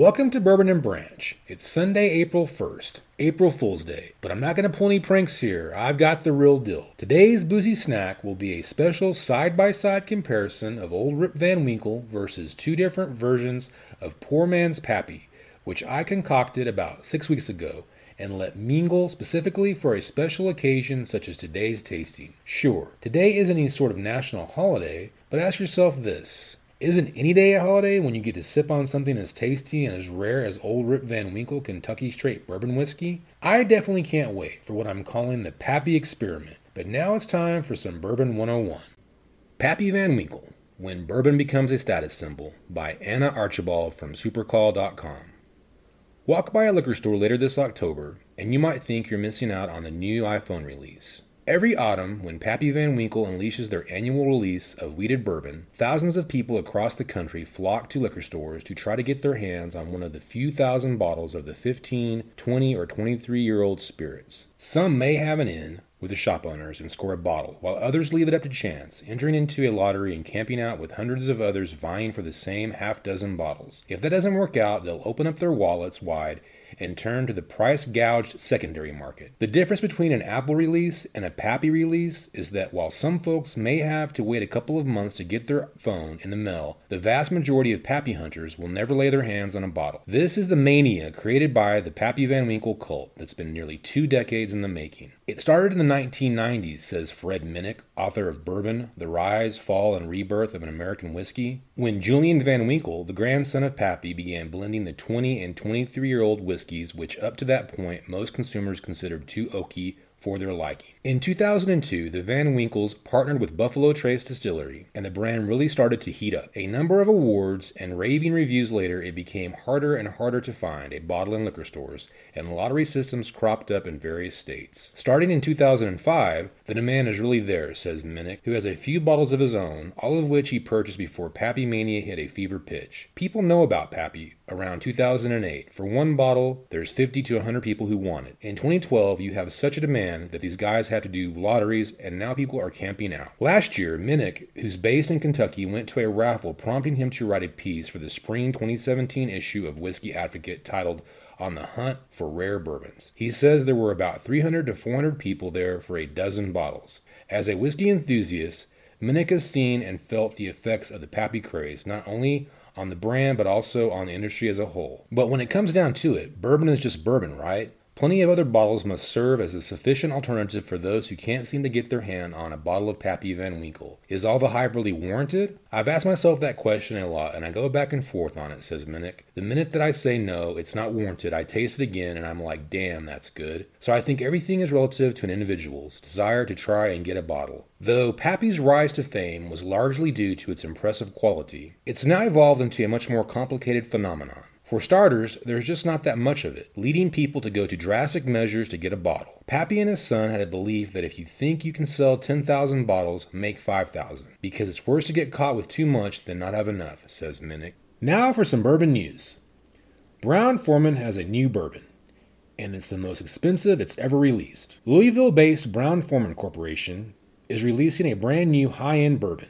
Welcome to Bourbon and Branch. It's Sunday, April 1st, April Fool's Day, but I'm not going to pull any pranks here. I've got the real deal. Today's boozy snack will be a special side by side comparison of Old Rip Van Winkle versus two different versions of Poor Man's Pappy, which I concocted about six weeks ago and let mingle specifically for a special occasion such as today's tasting. Sure, today isn't any sort of national holiday, but ask yourself this. Isn't any day a holiday when you get to sip on something as tasty and as rare as Old Rip Van Winkle Kentucky Straight Bourbon Whiskey? I definitely can't wait for what I'm calling the Pappy Experiment. But now it's time for some Bourbon 101. Pappy Van Winkle, When Bourbon Becomes a Status Symbol by Anna Archibald from supercall.com. Walk by a liquor store later this October, and you might think you're missing out on the new iPhone release. Every autumn, when Pappy Van Winkle unleashes their annual release of wheated bourbon, thousands of people across the country flock to liquor stores to try to get their hands on one of the few thousand bottles of the 15, 20, or 23 year old spirits. Some may have an in with the shop owners and score a bottle, while others leave it up to chance, entering into a lottery and camping out with hundreds of others vying for the same half dozen bottles. If that doesn't work out, they'll open up their wallets wide and turn to the price gouged secondary market. The difference between an Apple release and a Pappy release is that while some folks may have to wait a couple of months to get their phone in the mail, the vast majority of Pappy hunters will never lay their hands on a bottle. This is the mania created by the Pappy Van Winkle cult that's been nearly two decades in the making. It started in the 1990s, says Fred Minnick, author of Bourbon, The Rise, Fall, and Rebirth of an American Whiskey, when Julian Van Winkle, the grandson of Pappy, began blending the 20 and 23 year old whiskeys, which up to that point most consumers considered too oaky for their liking. In 2002, the Van Winkles partnered with Buffalo Trace Distillery, and the brand really started to heat up. A number of awards and raving reviews later, it became harder and harder to find a bottle in liquor stores, and lottery systems cropped up in various states. Starting in 2005, the demand is really there, says Minnick, who has a few bottles of his own, all of which he purchased before Pappy Mania hit a fever pitch. People know about Pappy around 2008. For one bottle, there's 50 to 100 people who want it. In 2012, you have such a demand that these guys had to do lotteries, and now people are camping out. Last year, Minnick, who's based in Kentucky, went to a raffle prompting him to write a piece for the spring 2017 issue of Whiskey Advocate titled on the hunt for rare bourbons. He says there were about 300 to 400 people there for a dozen bottles. As a whiskey enthusiast, Minnick has seen and felt the effects of the Pappy craze, not only on the brand but also on the industry as a whole. But when it comes down to it, bourbon is just bourbon, right? Plenty of other bottles must serve as a sufficient alternative for those who can't seem to get their hand on a bottle of Pappy Van Winkle. Is all the hype really warranted? I've asked myself that question a lot and I go back and forth on it, says Minnick. The minute that I say no, it's not warranted, I taste it again and I'm like, damn, that's good. So I think everything is relative to an individual's desire to try and get a bottle. Though Pappy's rise to fame was largely due to its impressive quality, it's now evolved into a much more complicated phenomenon. For starters, there's just not that much of it, leading people to go to drastic measures to get a bottle. Pappy and his son had a belief that if you think you can sell 10,000 bottles, make 5,000, because it's worse to get caught with too much than not have enough, says Minnick. Now for some bourbon news. Brown Forman has a new bourbon, and it's the most expensive it's ever released. Louisville based Brown Forman Corporation is releasing a brand new high end bourbon,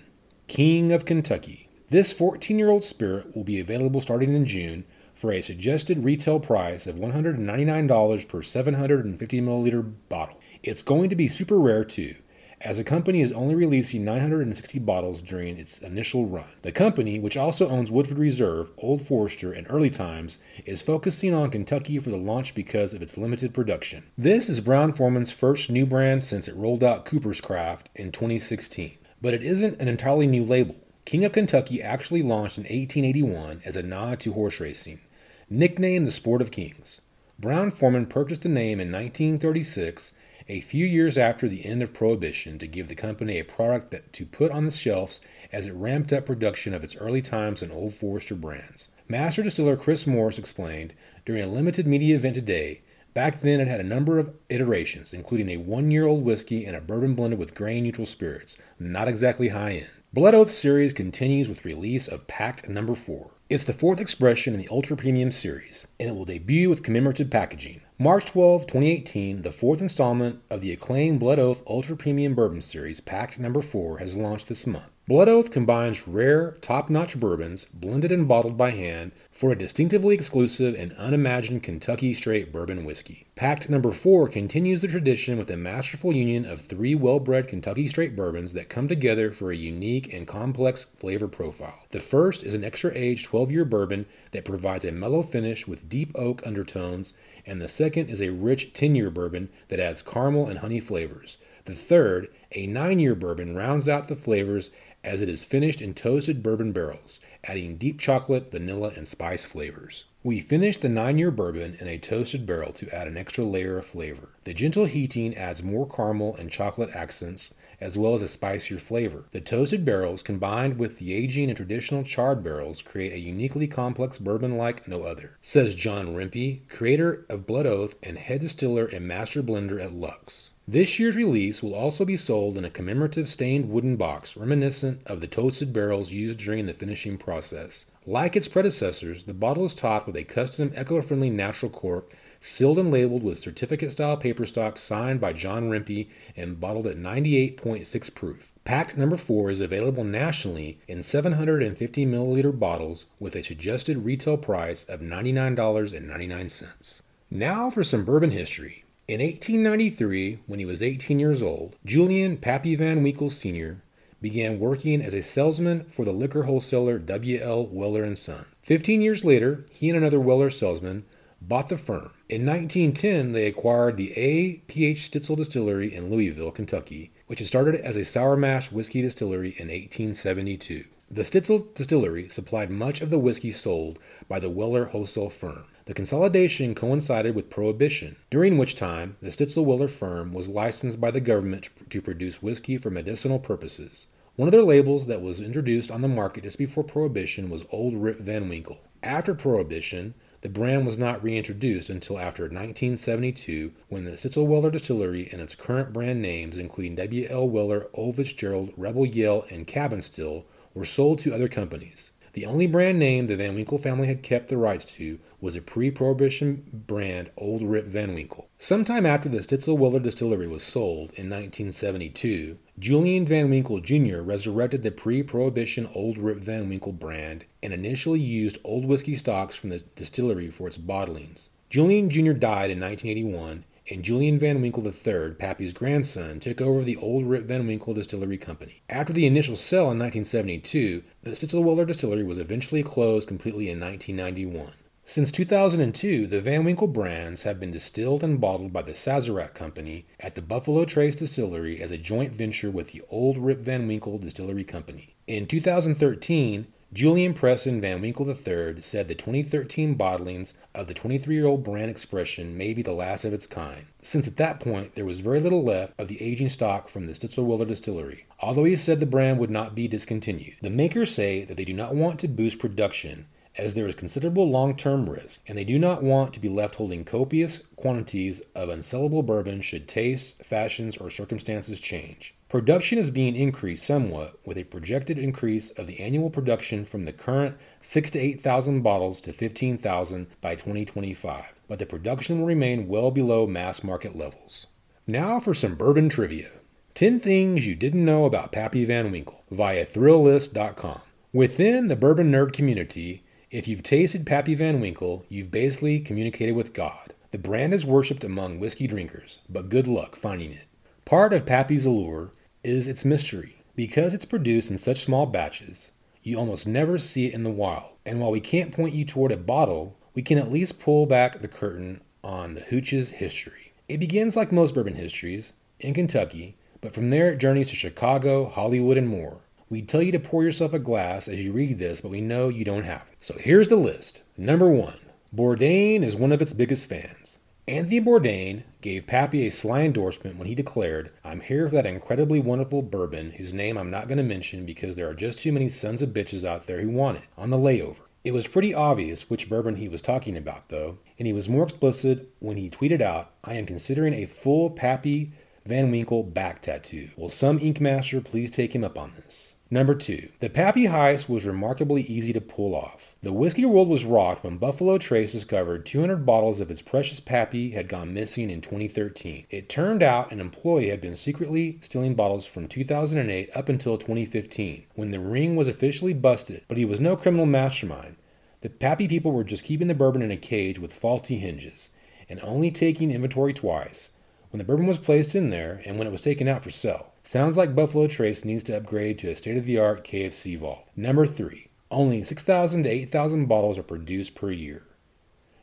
King of Kentucky. This 14 year old spirit will be available starting in June for a suggested retail price of $199 per 750 milliliter bottle. It's going to be super rare too, as the company is only releasing 960 bottles during its initial run. The company, which also owns Woodford Reserve, Old Forester, and Early Times, is focusing on Kentucky for the launch because of its limited production. This is Brown Forman's first new brand since it rolled out Cooper's Craft in 2016. But it isn't an entirely new label. King of Kentucky actually launched in 1881 as a nod to horse racing, nicknamed the Sport of Kings. Brown Forman purchased the name in 1936, a few years after the end of Prohibition, to give the company a product that to put on the shelves as it ramped up production of its early times and Old Forester brands. Master distiller Chris Morris explained during a limited media event today Back then, it had a number of iterations, including a one year old whiskey and a bourbon blended with grain neutral spirits, not exactly high end. Blood Oath series continues with release of Pact number 4. It's the fourth expression in the Ultra Premium series, and it will debut with commemorative packaging. March 12, 2018, the fourth installment of the acclaimed Blood Oath Ultra Premium Bourbon Series, Pact number 4, has launched this month. Blood Oath combines rare, top notch bourbons, blended and bottled by hand, for a distinctively exclusive and unimagined Kentucky straight bourbon whiskey. Pact number 4 continues the tradition with a masterful union of three well bred Kentucky straight bourbons that come together for a unique and complex flavor profile. The first is an extra aged 12 year bourbon that provides a mellow finish with deep oak undertones, and the second is a rich 10 year bourbon that adds caramel and honey flavors. The third, a 9 year bourbon, rounds out the flavors as it is finished in toasted bourbon barrels, adding deep chocolate, vanilla, and spice flavors. We finished the 9 year bourbon in a toasted barrel to add an extra layer of flavor. The gentle heating adds more caramel and chocolate accents as well as a spicier flavor. The toasted barrels combined with the aging and traditional charred barrels create a uniquely complex bourbon like no other, says John Rempe, creator of Blood Oath and head distiller and master blender at Lux. This year's release will also be sold in a commemorative stained wooden box reminiscent of the toasted barrels used during the finishing process. Like its predecessors, the bottle is topped with a custom eco friendly natural cork, sealed and labeled with certificate style paper stock signed by John Rempe and bottled at 98.6 proof. Pact number 4 is available nationally in 750 milliliter bottles with a suggested retail price of $99.99. Now for some bourbon history. In 1893, when he was 18 years old, Julian Pappy Van Winkle Sr. began working as a salesman for the liquor wholesaler W.L. Weller & Son. Fifteen years later, he and another Weller salesman bought the firm. In 1910, they acquired the A. P.H. Stitzel Distillery in Louisville, Kentucky, which had started as a sour mash whiskey distillery in 1872. The Stitzel Distillery supplied much of the whiskey sold by the Weller wholesale firm. The consolidation coincided with Prohibition, during which time the Stitzel Weller firm was licensed by the government to produce whiskey for medicinal purposes. One of their labels that was introduced on the market just before Prohibition was Old Rip Van Winkle. After Prohibition, the brand was not reintroduced until after 1972 when the Stitzel Weller distillery and its current brand names, including W.L. Weller, Old Fitzgerald, Rebel Yell, and Cabin Still, were sold to other companies. The only brand name the Van Winkle family had kept the rights to was a pre-prohibition brand Old Rip Van Winkle. Sometime after the Stitzel distillery was sold in 1972, Julian Van Winkle Jr. resurrected the pre-prohibition Old Rip Van Winkle brand and initially used old whiskey stocks from the distillery for its bottlings. Julian Jr. died in 1981 and Julian Van Winkle III, Pappy's grandson, took over the old Rip Van Winkle Distillery Company. After the initial sale in 1972, the Stitzel Weller Distillery was eventually closed completely in 1991. Since 2002, the Van Winkle brands have been distilled and bottled by the Sazerac Company at the Buffalo Trace Distillery as a joint venture with the Old Rip Van Winkle Distillery Company. In 2013, Julian Preston Van Winkle III said the 2013 bottlings of the 23 year old brand expression may be the last of its kind, since at that point there was very little left of the aging stock from the Stitzel Weller distillery, although he said the brand would not be discontinued. The makers say that they do not want to boost production as there is considerable long term risk, and they do not want to be left holding copious quantities of unsellable bourbon should tastes, fashions, or circumstances change. Production is being increased somewhat, with a projected increase of the annual production from the current 6 to 8,000 bottles to 15,000 by 2025, but the production will remain well below mass market levels. Now for some bourbon trivia 10 things you didn't know about Pappy Van Winkle via Thrillist.com. Within the bourbon nerd community, if you've tasted Pappy Van Winkle, you've basically communicated with God. The brand is worshipped among whiskey drinkers, but good luck finding it. Part of Pappy's allure is its mystery. Because it's produced in such small batches, you almost never see it in the wild. And while we can't point you toward a bottle, we can at least pull back the curtain on the hooch's history. It begins like most bourbon histories, in Kentucky, but from there it journeys to Chicago, Hollywood, and more. We tell you to pour yourself a glass as you read this, but we know you don't have it. So here's the list. Number one, Bourdain is one of its biggest fans. Anthony Bourdain gave Pappy a sly endorsement when he declared, I'm here for that incredibly wonderful bourbon whose name I'm not going to mention because there are just too many sons of bitches out there who want it, on the layover. It was pretty obvious which bourbon he was talking about, though, and he was more explicit when he tweeted out, I am considering a full Pappy Van Winkle back tattoo. Will some ink master please take him up on this? Number two, the Pappy heist was remarkably easy to pull off. The whiskey world was rocked when Buffalo Trace discovered 200 bottles of its precious Pappy had gone missing in 2013. It turned out an employee had been secretly stealing bottles from 2008 up until 2015, when the ring was officially busted, but he was no criminal mastermind. The Pappy people were just keeping the bourbon in a cage with faulty hinges, and only taking inventory twice when the bourbon was placed in there and when it was taken out for sale. Sounds like Buffalo Trace needs to upgrade to a state of the art KFC vault. Number 3. Only 6,000 to 8,000 bottles are produced per year.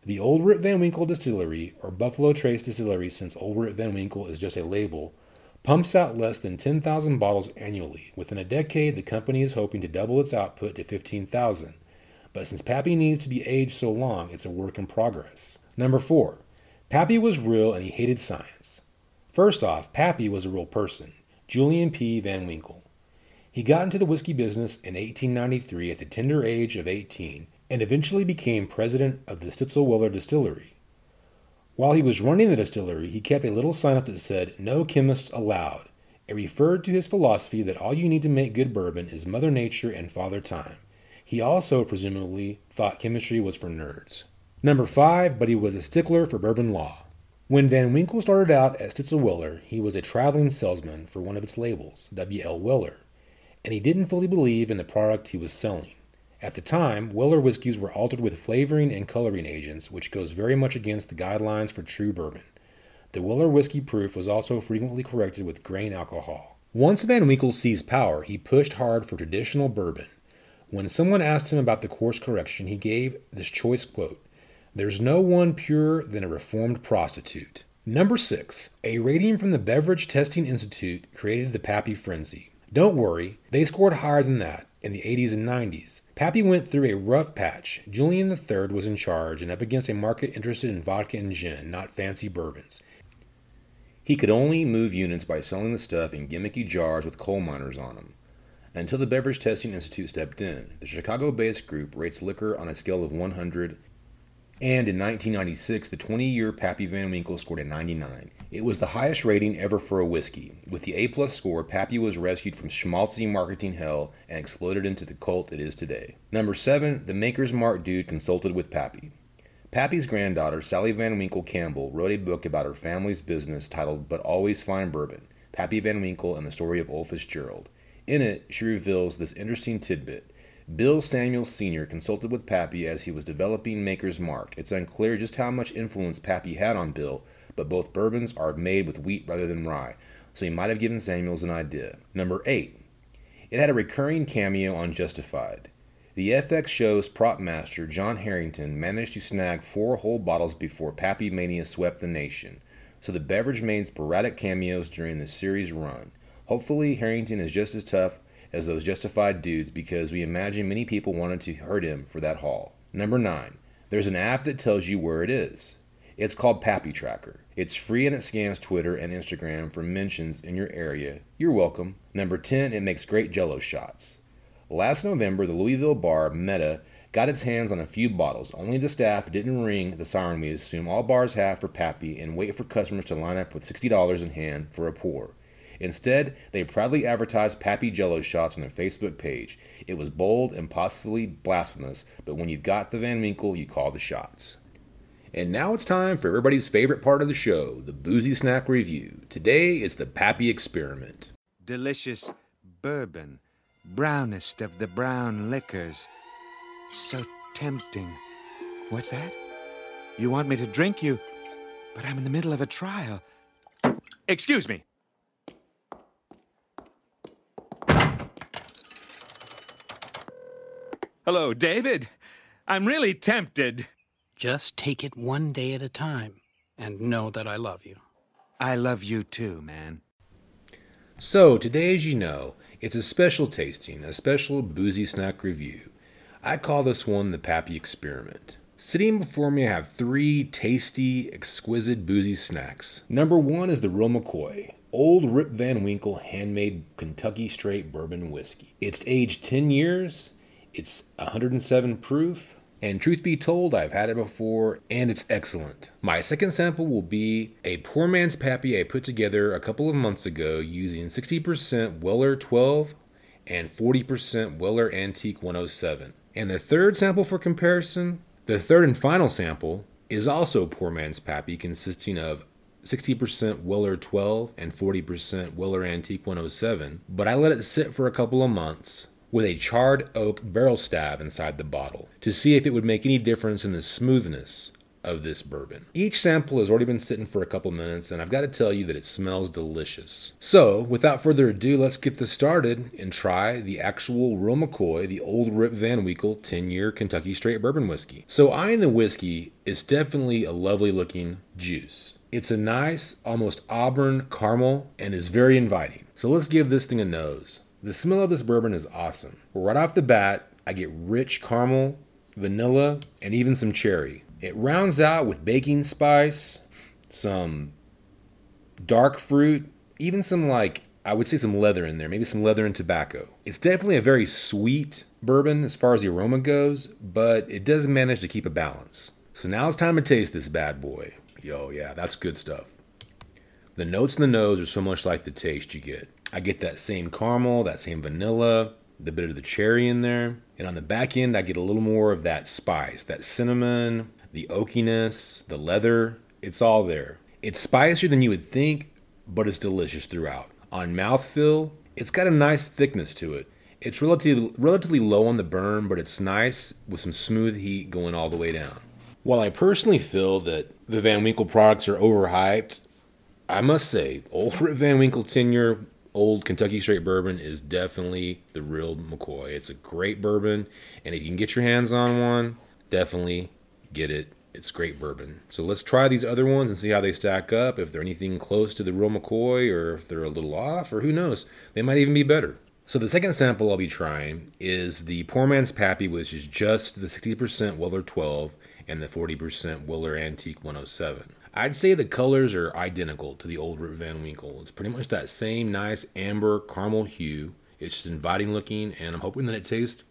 The Old Rip Van Winkle Distillery, or Buffalo Trace Distillery, since Old Rip Van Winkle is just a label, pumps out less than 10,000 bottles annually. Within a decade, the company is hoping to double its output to 15,000. But since Pappy needs to be aged so long, it's a work in progress. Number 4. Pappy was real and he hated science. First off, Pappy was a real person. Julian P. Van Winkle. He got into the whiskey business in 1893 at the tender age of 18 and eventually became president of the Stitzel-Weller Distillery. While he was running the distillery, he kept a little sign up that said, No chemists allowed. It referred to his philosophy that all you need to make good bourbon is Mother Nature and Father Time. He also presumably thought chemistry was for nerds. Number five, but he was a stickler for bourbon law. When Van Winkle started out at Stitzel-Weller, he was a traveling salesman for one of its labels, W.L. Weller, and he didn't fully believe in the product he was selling. At the time, Weller whiskeys were altered with flavoring and coloring agents, which goes very much against the guidelines for true bourbon. The Weller whiskey proof was also frequently corrected with grain alcohol. Once Van Winkle seized power, he pushed hard for traditional bourbon. When someone asked him about the course correction, he gave this choice quote there's no one purer than a reformed prostitute. Number six, a rating from the Beverage Testing Institute created the Pappy Frenzy. Don't worry, they scored higher than that in the 80s and 90s. Pappy went through a rough patch. Julian III was in charge and up against a market interested in vodka and gin, not fancy bourbons. He could only move units by selling the stuff in gimmicky jars with coal miners on them. Until the Beverage Testing Institute stepped in, the Chicago based group rates liquor on a scale of 100 and in 1996, the 20 year Pappy Van Winkle scored a 99. It was the highest rating ever for a whiskey. With the A plus score, Pappy was rescued from schmaltzy marketing hell and exploded into the cult it is today. Number 7, the Maker's Mark dude consulted with Pappy. Pappy's granddaughter, Sally Van Winkle Campbell, wrote a book about her family's business titled But Always Fine Bourbon Pappy Van Winkle and the Story of Old Fitzgerald. In it, she reveals this interesting tidbit. Bill Samuel Sr. consulted with Pappy as he was developing Maker's Mark. It's unclear just how much influence Pappy had on Bill, but both bourbons are made with wheat rather than rye, so he might have given Samuels an idea. Number 8. It had a recurring cameo on Justified. The FX show's prop master, John Harrington, managed to snag four whole bottles before Pappy Mania swept the nation, so the beverage made sporadic cameos during the series run. Hopefully, Harrington is just as tough as those justified dudes because we imagine many people wanted to hurt him for that haul. Number 9. There's an app that tells you where it is. It's called Pappy Tracker. It's free and it scans Twitter and Instagram for mentions in your area. You're welcome. Number 10, it makes great jello shots. Last November, the Louisville bar Meta got its hands on a few bottles. Only the staff didn't ring the siren we assume all bars have for Pappy and wait for customers to line up with $60 in hand for a pour. Instead, they proudly advertised Pappy Jello shots on their Facebook page. It was bold and possibly blasphemous, but when you've got the Van Winkle, you call the shots. And now it's time for everybody's favorite part of the show, the Boozy Snack Review. Today it's the Pappy Experiment. Delicious bourbon, brownest of the brown liquors. So tempting. What's that? You want me to drink you, but I'm in the middle of a trial. Excuse me. Hello, David. I'm really tempted. Just take it one day at a time and know that I love you. I love you too, man. So, today, as you know, it's a special tasting, a special boozy snack review. I call this one the Pappy Experiment. Sitting before me, I have three tasty, exquisite boozy snacks. Number one is the Real McCoy, Old Rip Van Winkle handmade Kentucky straight bourbon whiskey. It's aged 10 years, it's 107 proof, and truth be told, I've had it before and it's excellent. My second sample will be a poor man's pappy I put together a couple of months ago using 60% Weller 12 and 40% Weller Antique 107. And the third sample for comparison, the third and final sample, is also poor man's pappy consisting of 60% Weller 12 and 40% Weller Antique 107, but I let it sit for a couple of months with a charred oak barrel stave inside the bottle to see if it would make any difference in the smoothness of this bourbon. Each sample has already been sitting for a couple minutes, and I've got to tell you that it smells delicious. So, without further ado, let's get this started and try the actual Real McCoy, the old Rip Van Winkle 10 year Kentucky Straight Bourbon Whiskey. So, eyeing the whiskey is definitely a lovely looking juice. It's a nice, almost auburn caramel and is very inviting. So, let's give this thing a nose. The smell of this bourbon is awesome. Right off the bat, I get rich caramel, vanilla, and even some cherry. It rounds out with baking spice, some dark fruit, even some like I would say some leather in there, maybe some leather and tobacco. It's definitely a very sweet bourbon as far as the aroma goes, but it does manage to keep a balance. So now it's time to taste this bad boy. Yo, yeah, that's good stuff. The notes in the nose are so much like the taste you get. I get that same caramel, that same vanilla, the bit of the cherry in there. And on the back end, I get a little more of that spice, that cinnamon, the oakiness, the leather. It's all there. It's spicier than you would think, but it's delicious throughout. On mouthfeel, it's got a nice thickness to it. It's relatively, relatively low on the burn, but it's nice with some smooth heat going all the way down. While I personally feel that the Van Winkle products are overhyped, I must say, Rip Van Winkle 10 year old Kentucky Straight Bourbon is definitely the real McCoy. It's a great bourbon, and if you can get your hands on one, definitely get it. It's great bourbon. So let's try these other ones and see how they stack up. If they're anything close to the real McCoy, or if they're a little off, or who knows, they might even be better. So the second sample I'll be trying is the Poor Man's Pappy, which is just the 60% Weller 12 and the 40% Weller Antique 107. I'd say the colors are identical to the old Rip Van Winkle. It's pretty much that same nice amber caramel hue. It's just inviting looking, and I'm hoping that it tastes,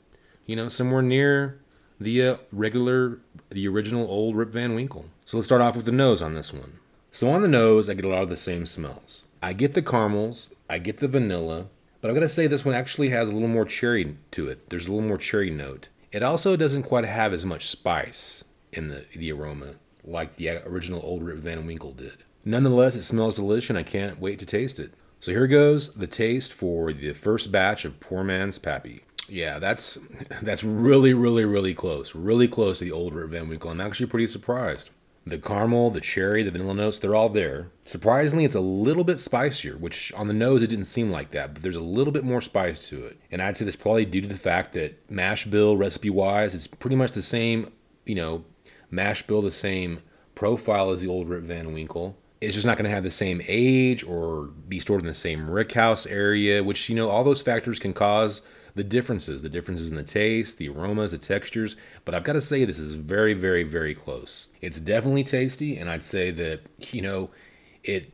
you know, somewhere near the uh, regular, the original old Rip Van Winkle. So let's start off with the nose on this one. So on the nose, I get a lot of the same smells. I get the caramels, I get the vanilla, but I've got to say this one actually has a little more cherry to it. There's a little more cherry note. It also doesn't quite have as much spice in the, the aroma like the original old Rip Van Winkle did. Nonetheless, it smells delicious and I can't wait to taste it. So here goes the taste for the first batch of Poor Man's Pappy. Yeah, that's that's really, really, really close. Really close to the old Rip Van Winkle. I'm actually pretty surprised. The caramel, the cherry, the vanilla notes, they're all there. Surprisingly, it's a little bit spicier, which on the nose it didn't seem like that, but there's a little bit more spice to it. And I'd say that's probably due to the fact that mash bill recipe wise, it's pretty much the same, you know, mash bill the same profile as the old Rip Van Winkle. It's just not going to have the same age or be stored in the same rickhouse area, which, you know, all those factors can cause the differences, the differences in the taste, the aromas, the textures. But I've got to say, this is very, very, very close. It's definitely tasty, and I'd say that, you know, it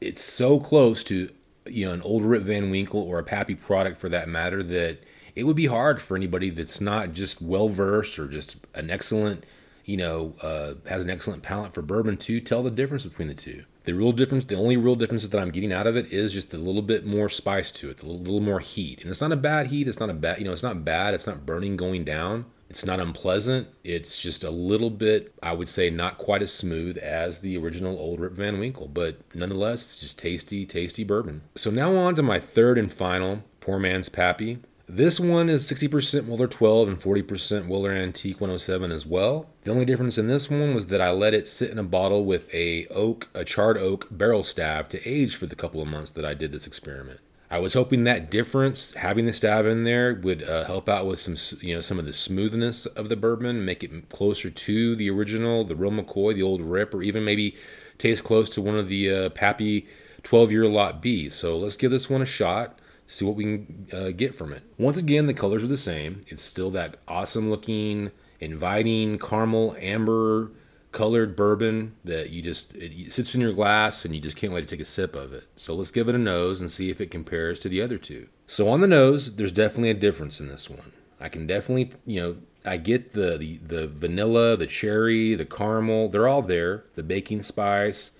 it's so close to, you know, an old Rip Van Winkle or a Pappy product for that matter that it would be hard for anybody that's not just well versed or just an excellent you know, uh, has an excellent palate for bourbon to tell the difference between the two. The real difference, the only real difference that I'm getting out of it is just a little bit more spice to it, a little, little more heat. And it's not a bad heat. It's not a bad, you know, it's not bad. It's not burning going down. It's not unpleasant. It's just a little bit, I would say, not quite as smooth as the original Old Rip Van Winkle, but nonetheless, it's just tasty, tasty bourbon. So now on to my third and final Poor Man's Pappy. This one is 60% Weller 12 and 40% Weller Antique 107 as well. The only difference in this one was that I let it sit in a bottle with a oak, a charred oak barrel stab to age for the couple of months that I did this experiment. I was hoping that difference, having the stab in there, would uh, help out with some, you know, some of the smoothness of the bourbon, make it closer to the original, the real McCoy, the old Rip, or even maybe taste close to one of the uh, Pappy 12 year lot B. So let's give this one a shot, see what we can uh, get from it. Once again, the colors are the same. It's still that awesome looking, inviting caramel amber colored bourbon that you just it sits in your glass and you just can't wait to take a sip of it. So let's give it a nose and see if it compares to the other two. So on the nose, there's definitely a difference in this one. I can definitely, you know, I get the the, the vanilla, the cherry, the caramel, they're all there. The baking spice,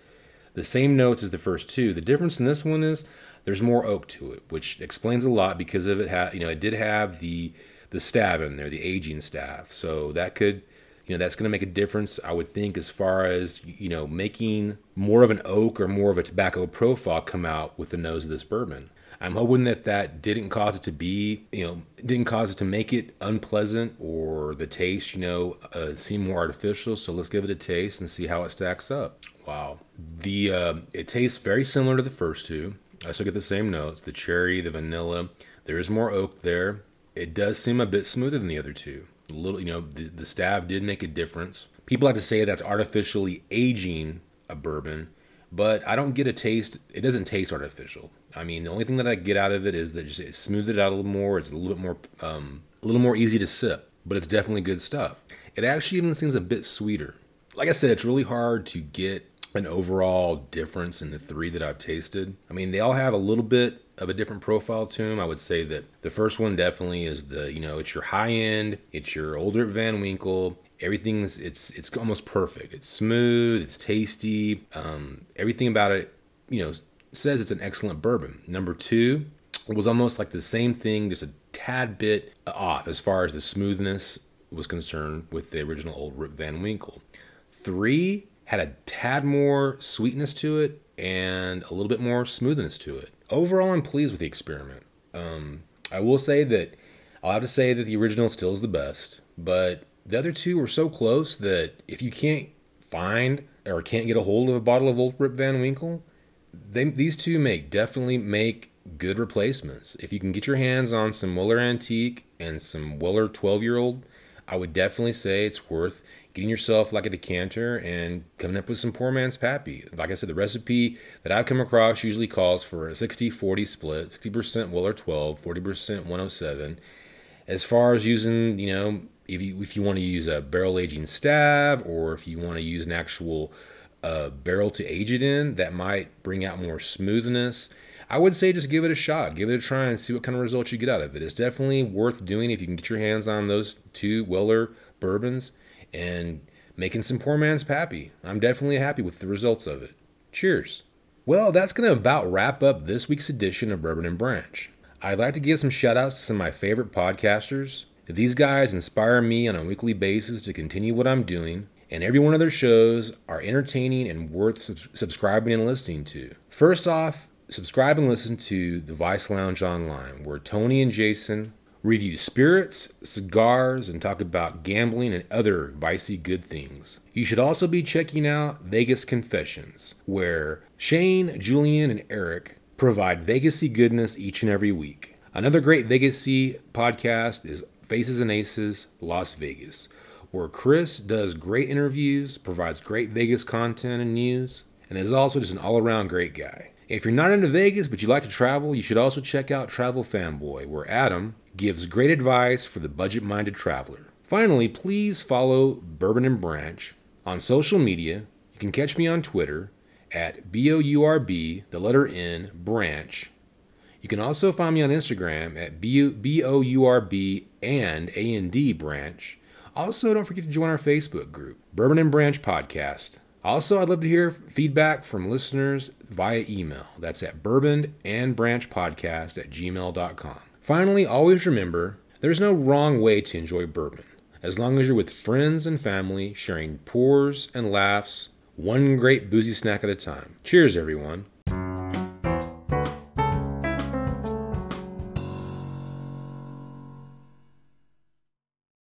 the same notes as the first two. The difference in this one is there's more oak to it, which explains a lot because of it. Ha- you know, it did have the the stab in there, the aging staff. So that could, you know, that's going to make a difference. I would think as far as you know, making more of an oak or more of a tobacco profile come out with the nose of this bourbon. I'm hoping that that didn't cause it to be, you know, didn't cause it to make it unpleasant or the taste, you know, uh, seem more artificial. So let's give it a taste and see how it stacks up. Wow, the uh, it tastes very similar to the first two. I still get the same notes: the cherry, the vanilla. There is more oak there. It does seem a bit smoother than the other two. A little, you know, the, the stab did make a difference. People like to say that's artificially aging a bourbon, but I don't get a taste. It doesn't taste artificial. I mean, the only thing that I get out of it is that just it smoothed it out a little more. It's a little bit more, um, a little more easy to sip, but it's definitely good stuff. It actually even seems a bit sweeter. Like I said, it's really hard to get an overall difference in the three that I've tasted. I mean, they all have a little bit of a different profile to them. I would say that the first one definitely is the, you know, it's your high end, it's your older Van Winkle. Everything's it's it's almost perfect. It's smooth, it's tasty. Um, everything about it, you know, says it's an excellent bourbon. Number two was almost like the same thing, just a tad bit off as far as the smoothness was concerned with the original old Rip Van Winkle. Three had a tad more sweetness to it and a little bit more smoothness to it. Overall, I'm pleased with the experiment. Um, I will say that I'll have to say that the original still is the best, but the other two were so close that if you can't find or can't get a hold of a bottle of Old Rip Van Winkle, they, these two make definitely make good replacements. If you can get your hands on some Weller Antique and some Weller 12 year old, I would definitely say it's worth getting yourself like a decanter and coming up with some poor man's pappy. Like I said, the recipe that I've come across usually calls for a 60 40 split 60% Weller 12, 40% 107. As far as using, you know, if you, if you want to use a barrel aging stab or if you want to use an actual uh, barrel to age it in, that might bring out more smoothness. I would say just give it a shot, give it a try, and see what kind of results you get out of it. It's definitely worth doing if you can get your hands on those two Weller bourbons and making some poor man's pappy. I'm definitely happy with the results of it. Cheers. Well, that's going to about wrap up this week's edition of Bourbon and Branch. I'd like to give some shout outs to some of my favorite podcasters. These guys inspire me on a weekly basis to continue what I'm doing, and every one of their shows are entertaining and worth sub- subscribing and listening to. First off, subscribe and listen to the Vice Lounge Online, where Tony and Jason review spirits, cigars, and talk about gambling and other vicey good things. You should also be checking out Vegas Confessions, where Shane, Julian, and Eric provide Vegasy goodness each and every week. Another great Vegasy podcast is Faces and Aces Las Vegas, where Chris does great interviews, provides great Vegas content and news, and is also just an all around great guy. If you're not into Vegas but you like to travel, you should also check out Travel Fanboy, where Adam gives great advice for the budget minded traveler. Finally, please follow Bourbon and Branch on social media. You can catch me on Twitter at B O U R B, the letter N, branch. You can also find me on Instagram at B O U R B and A N D branch. Also, don't forget to join our Facebook group, Bourbon and Branch Podcast. Also, I'd love to hear feedback from listeners via email. That's at bourbon and branch podcast at gmail.com. Finally, always remember there's no wrong way to enjoy bourbon, as long as you're with friends and family, sharing pours and laughs, one great boozy snack at a time. Cheers, everyone.